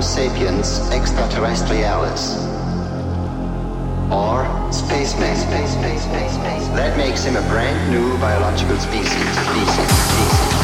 Homo sapiens extraterrestrialis. Or spaceman. Space, space, space. That makes him a brand new biological species. Species, species.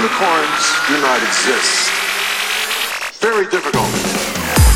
unicorns do not exist. Very difficult.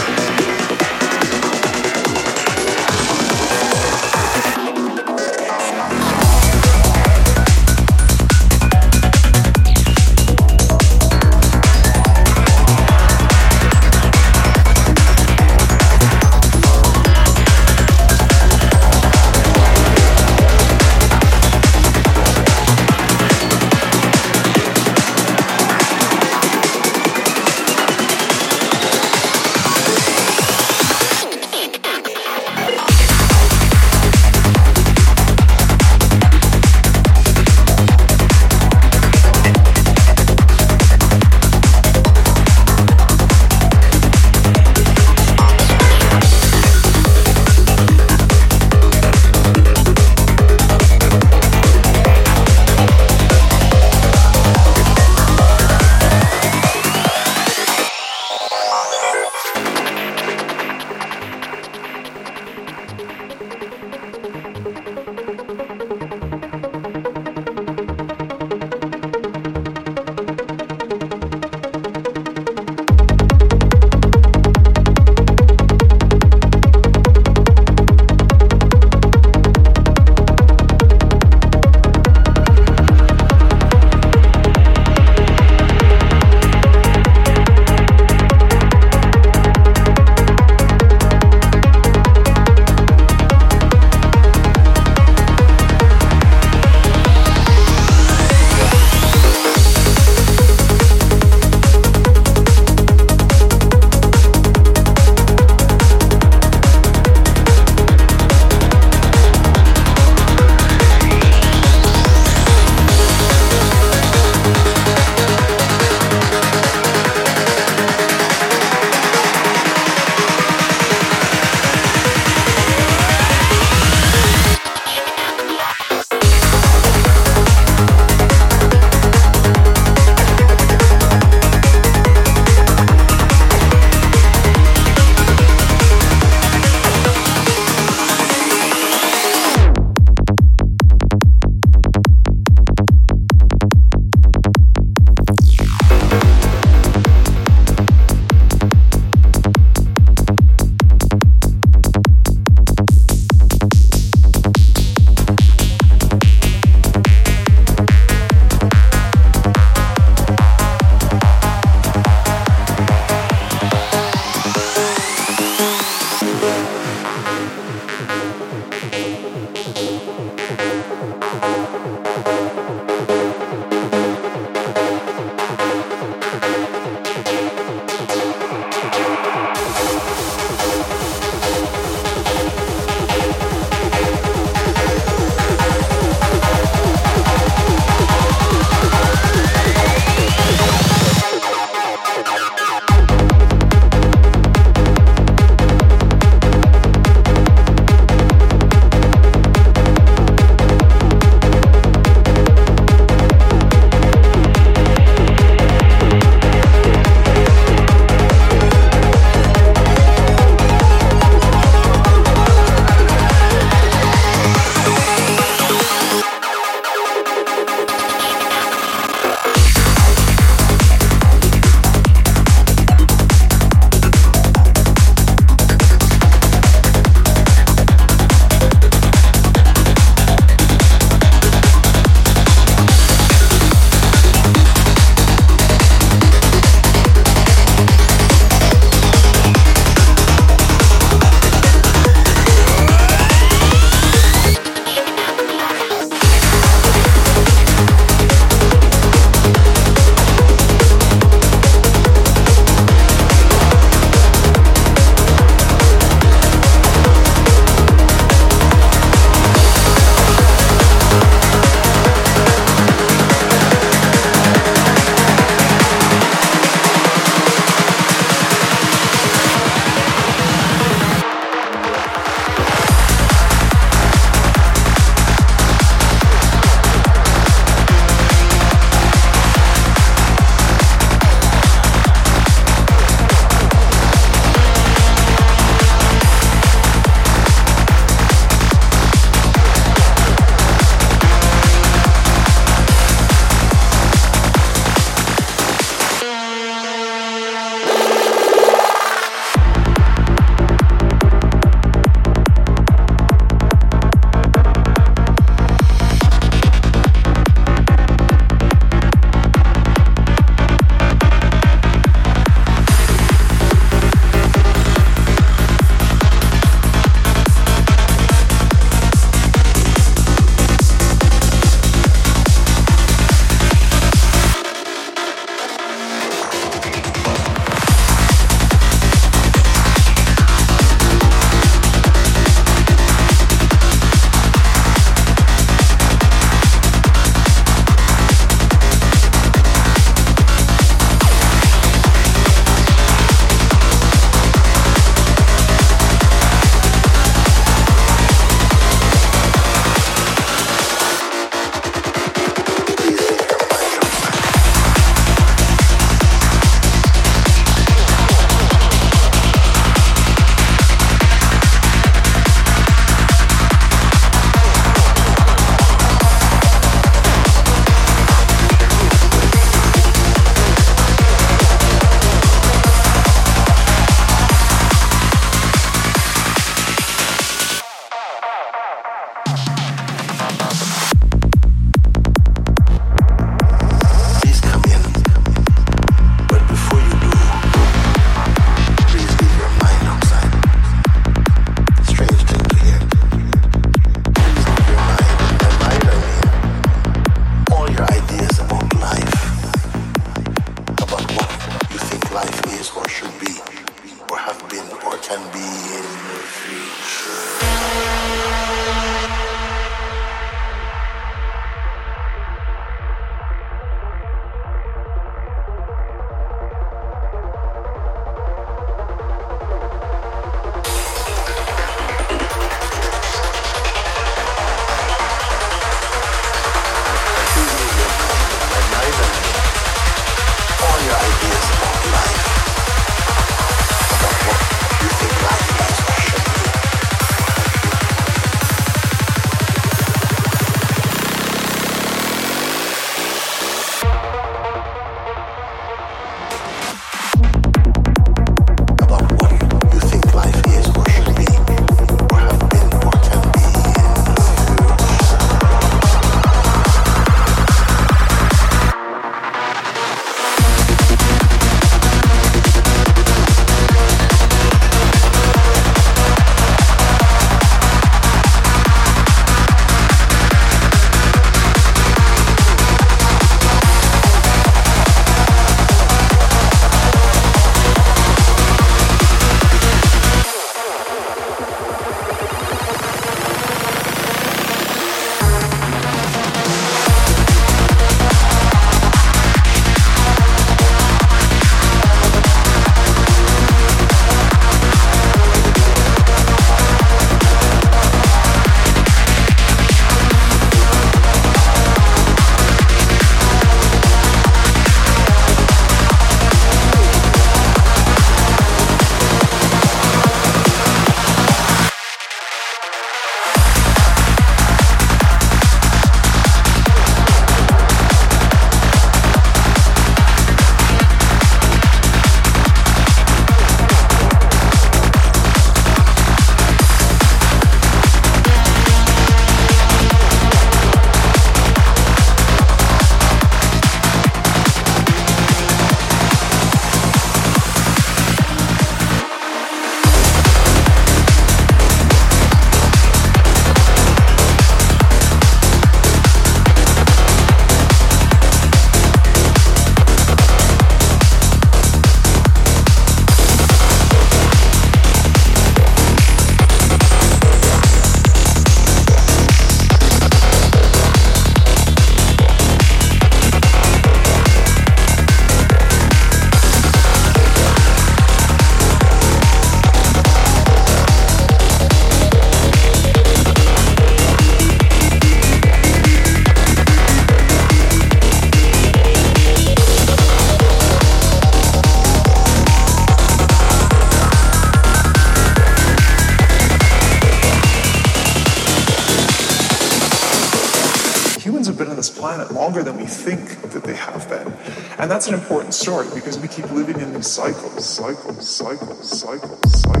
That's an important story because we keep living in these cycles, cycles, cycles, cycles, cycles,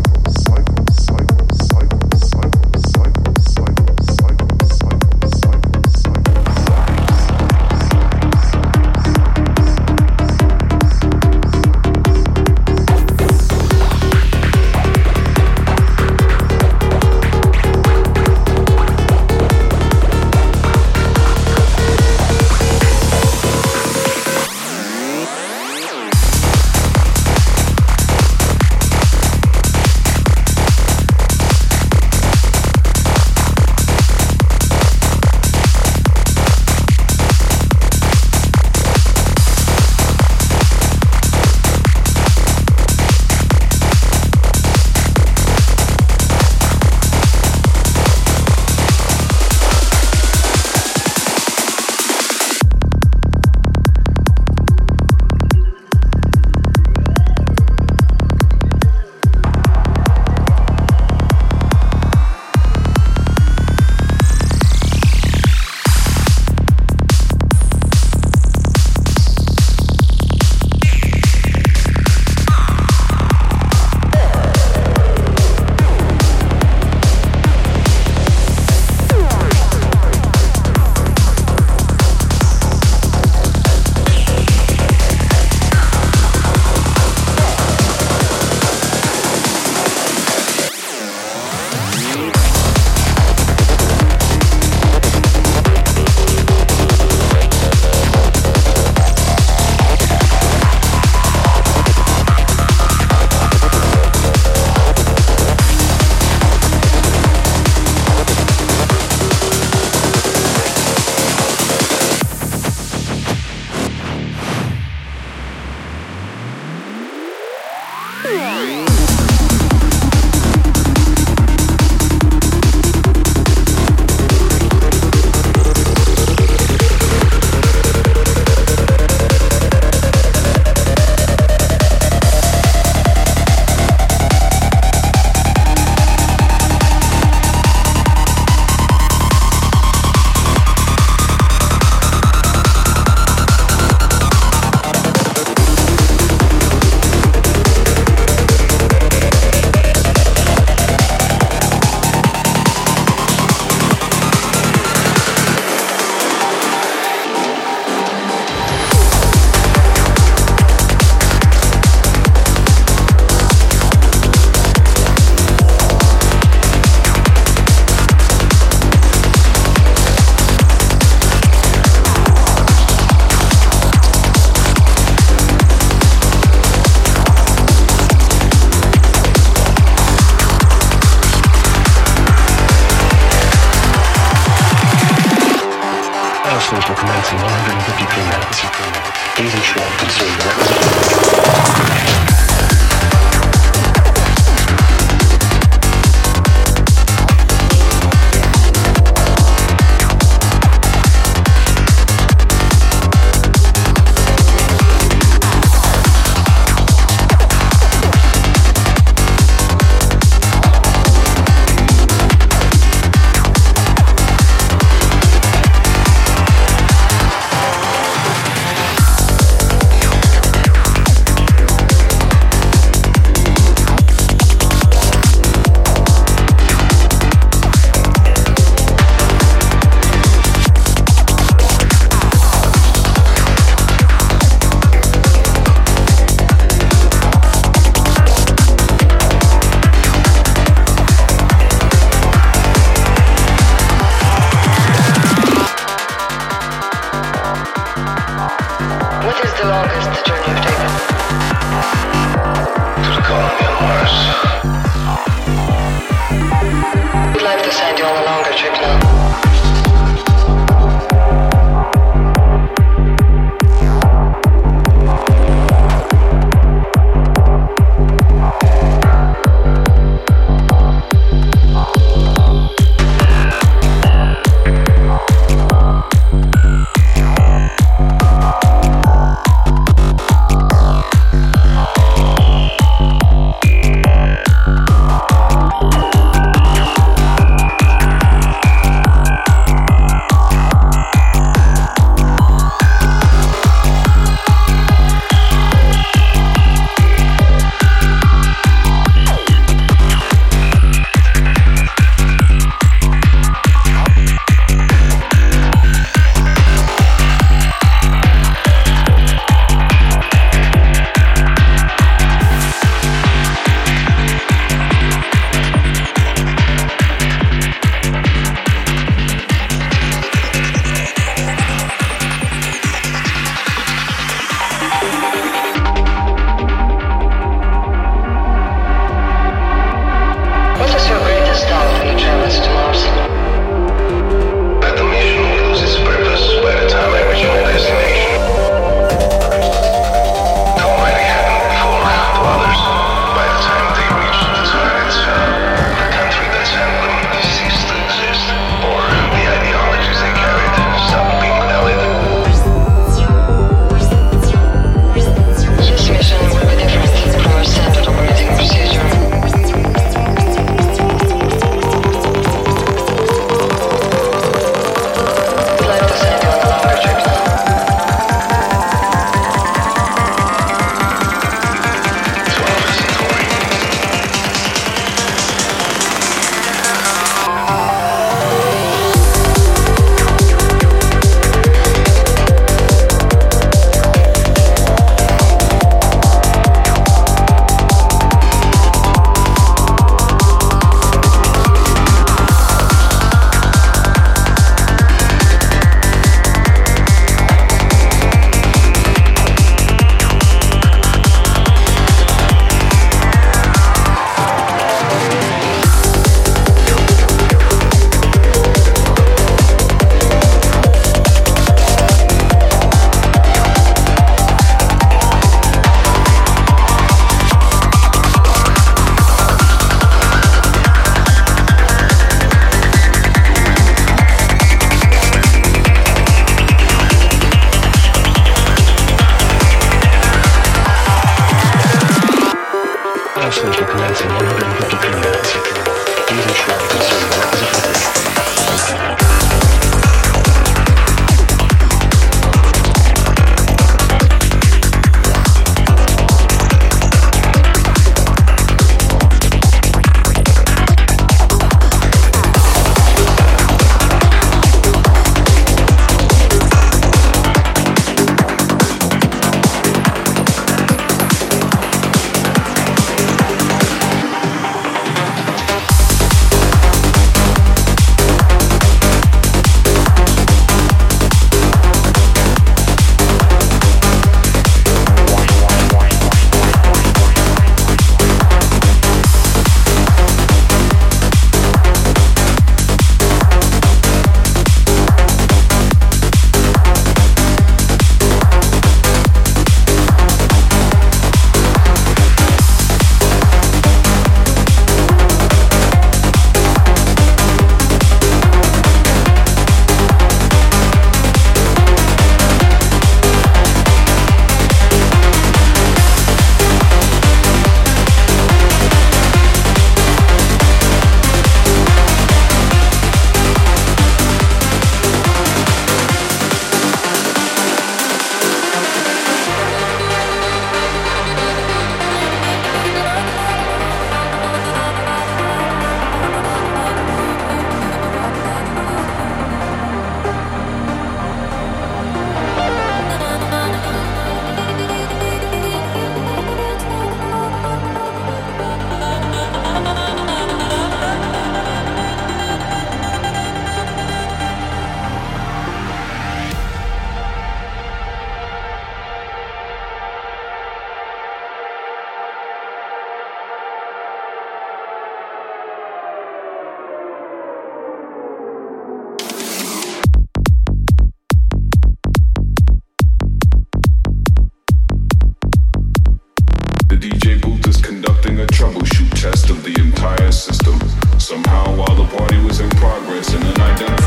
system. Somehow, while the party was in progress in the night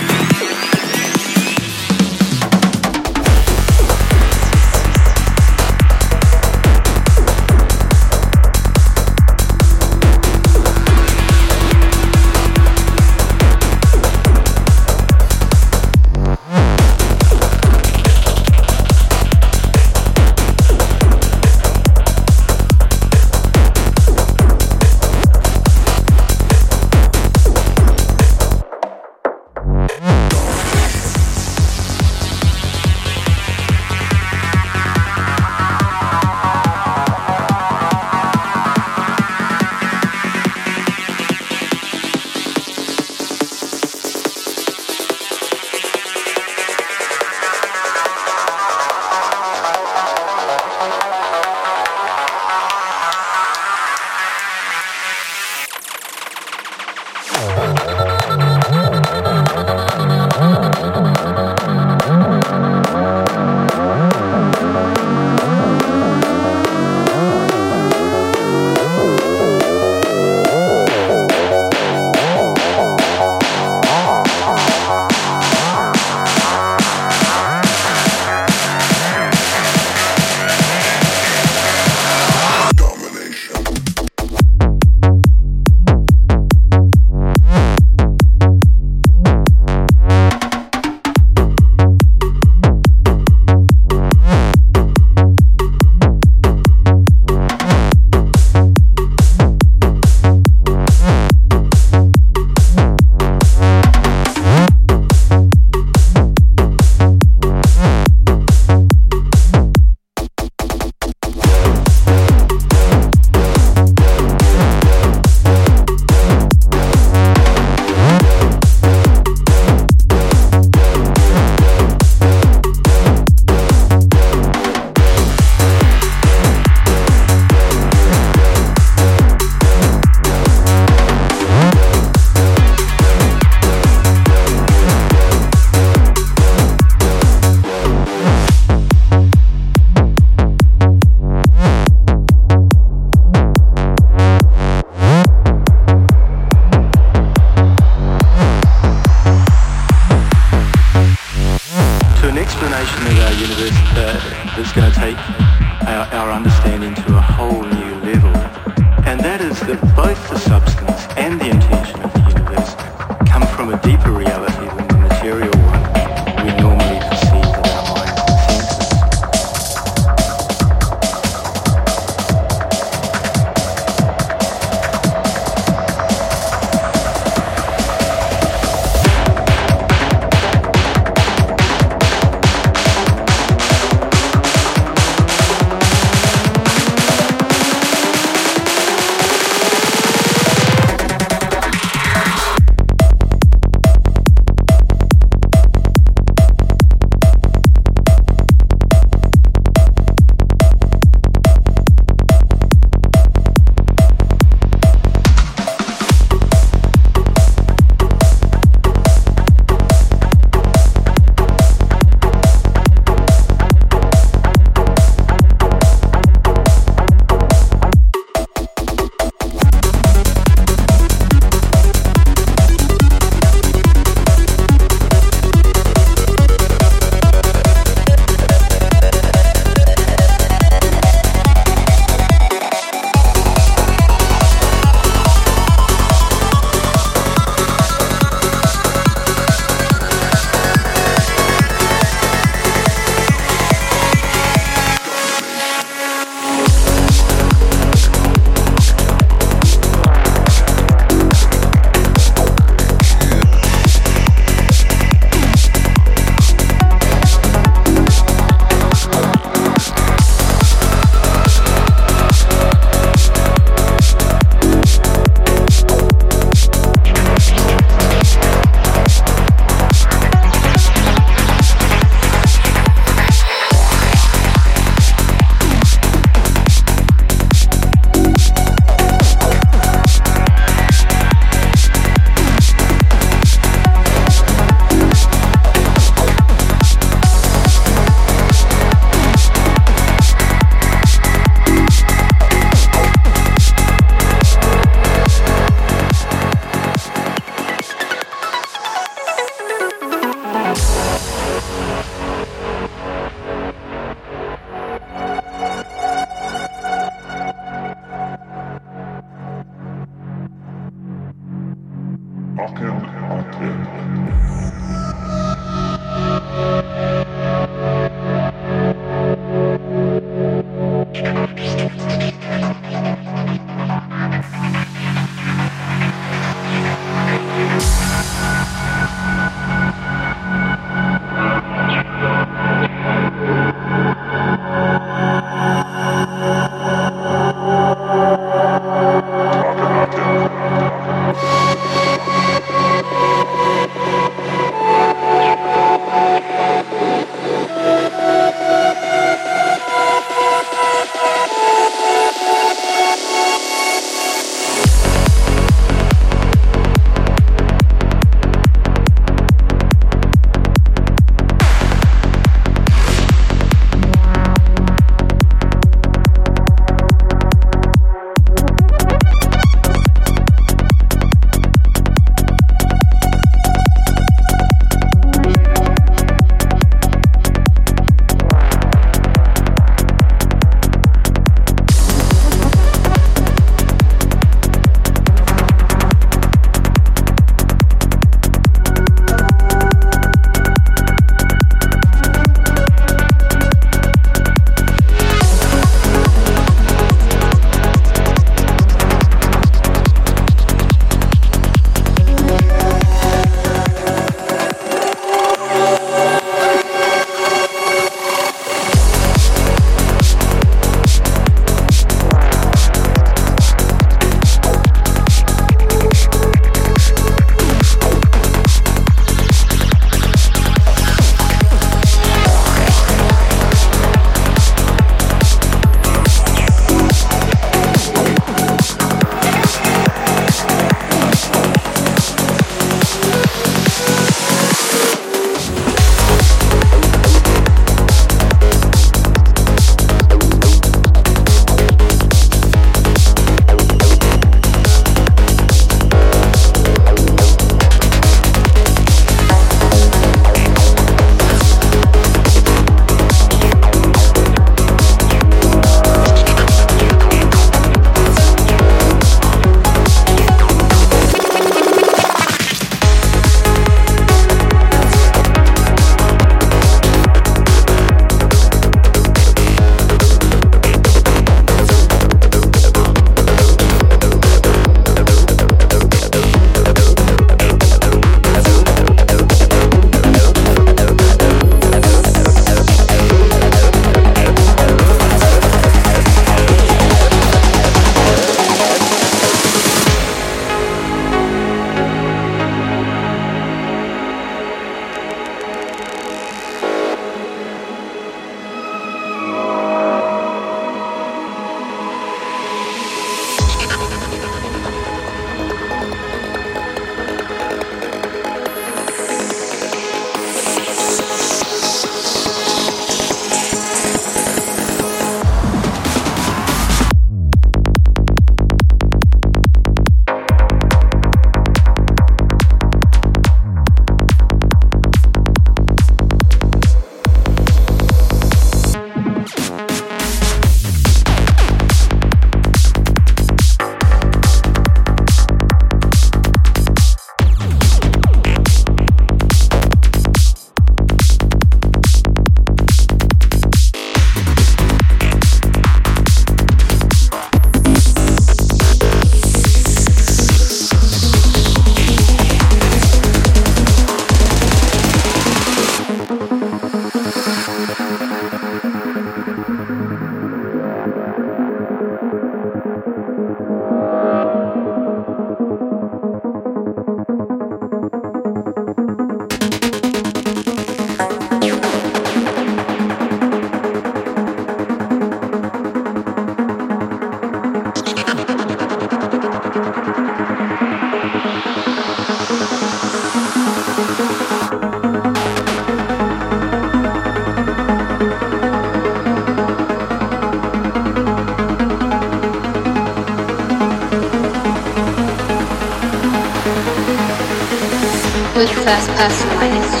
first person personalized.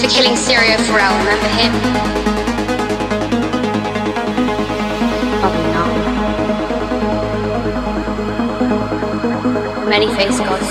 For killing Syrio Forel, remember him? Probably not. Many face God's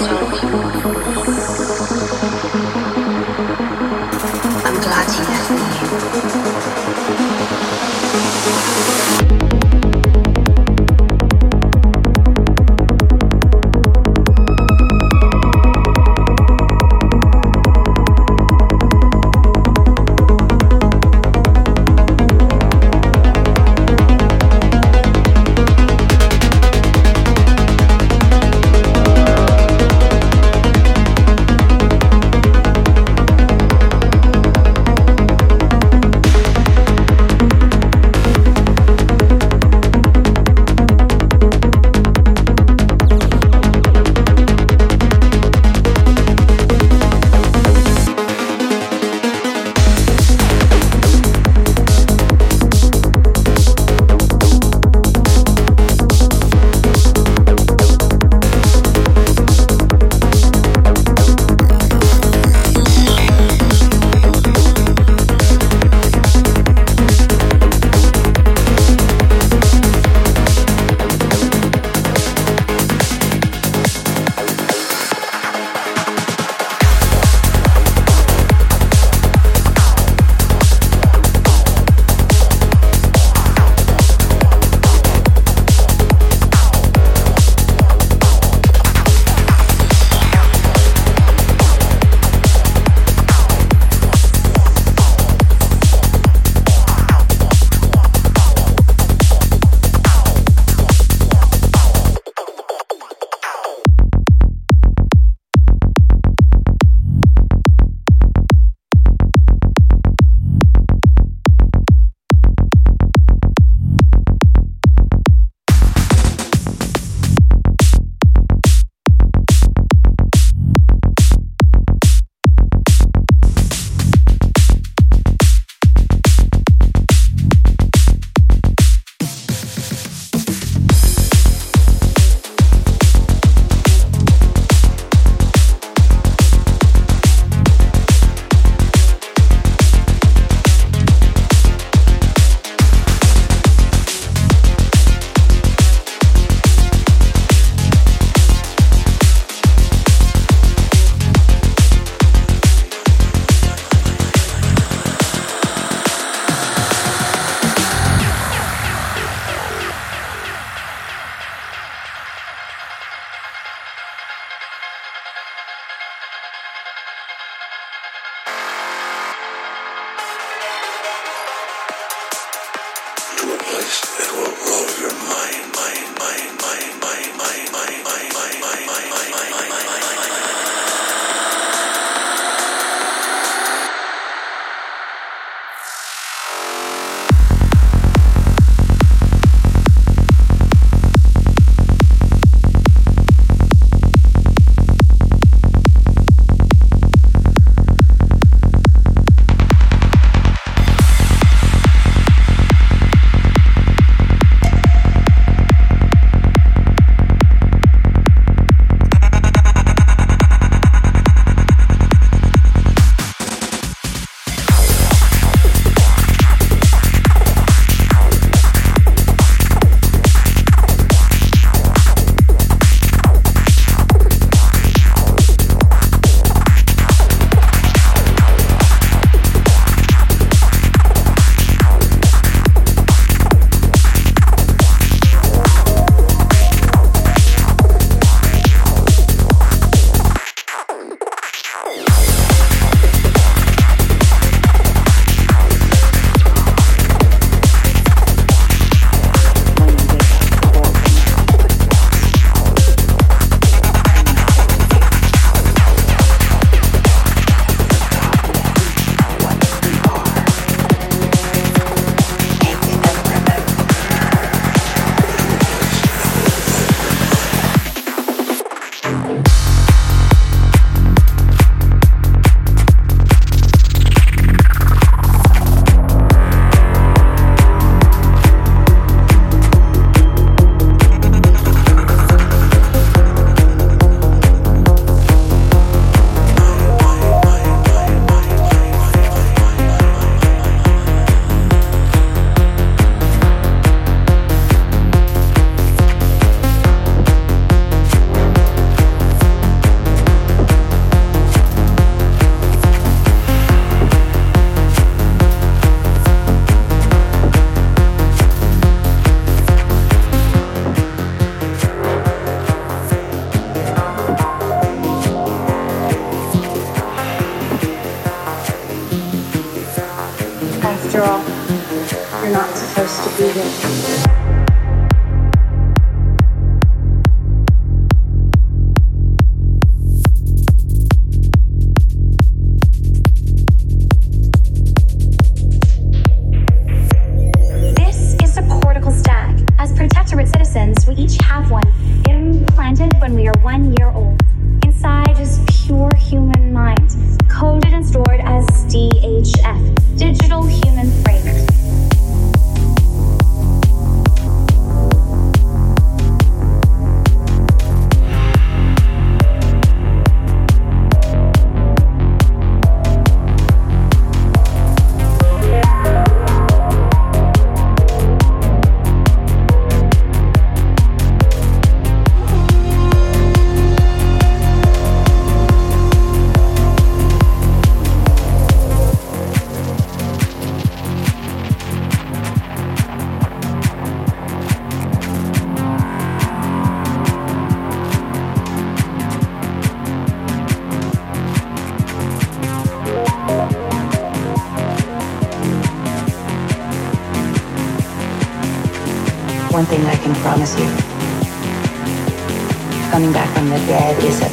coming back from the dead is a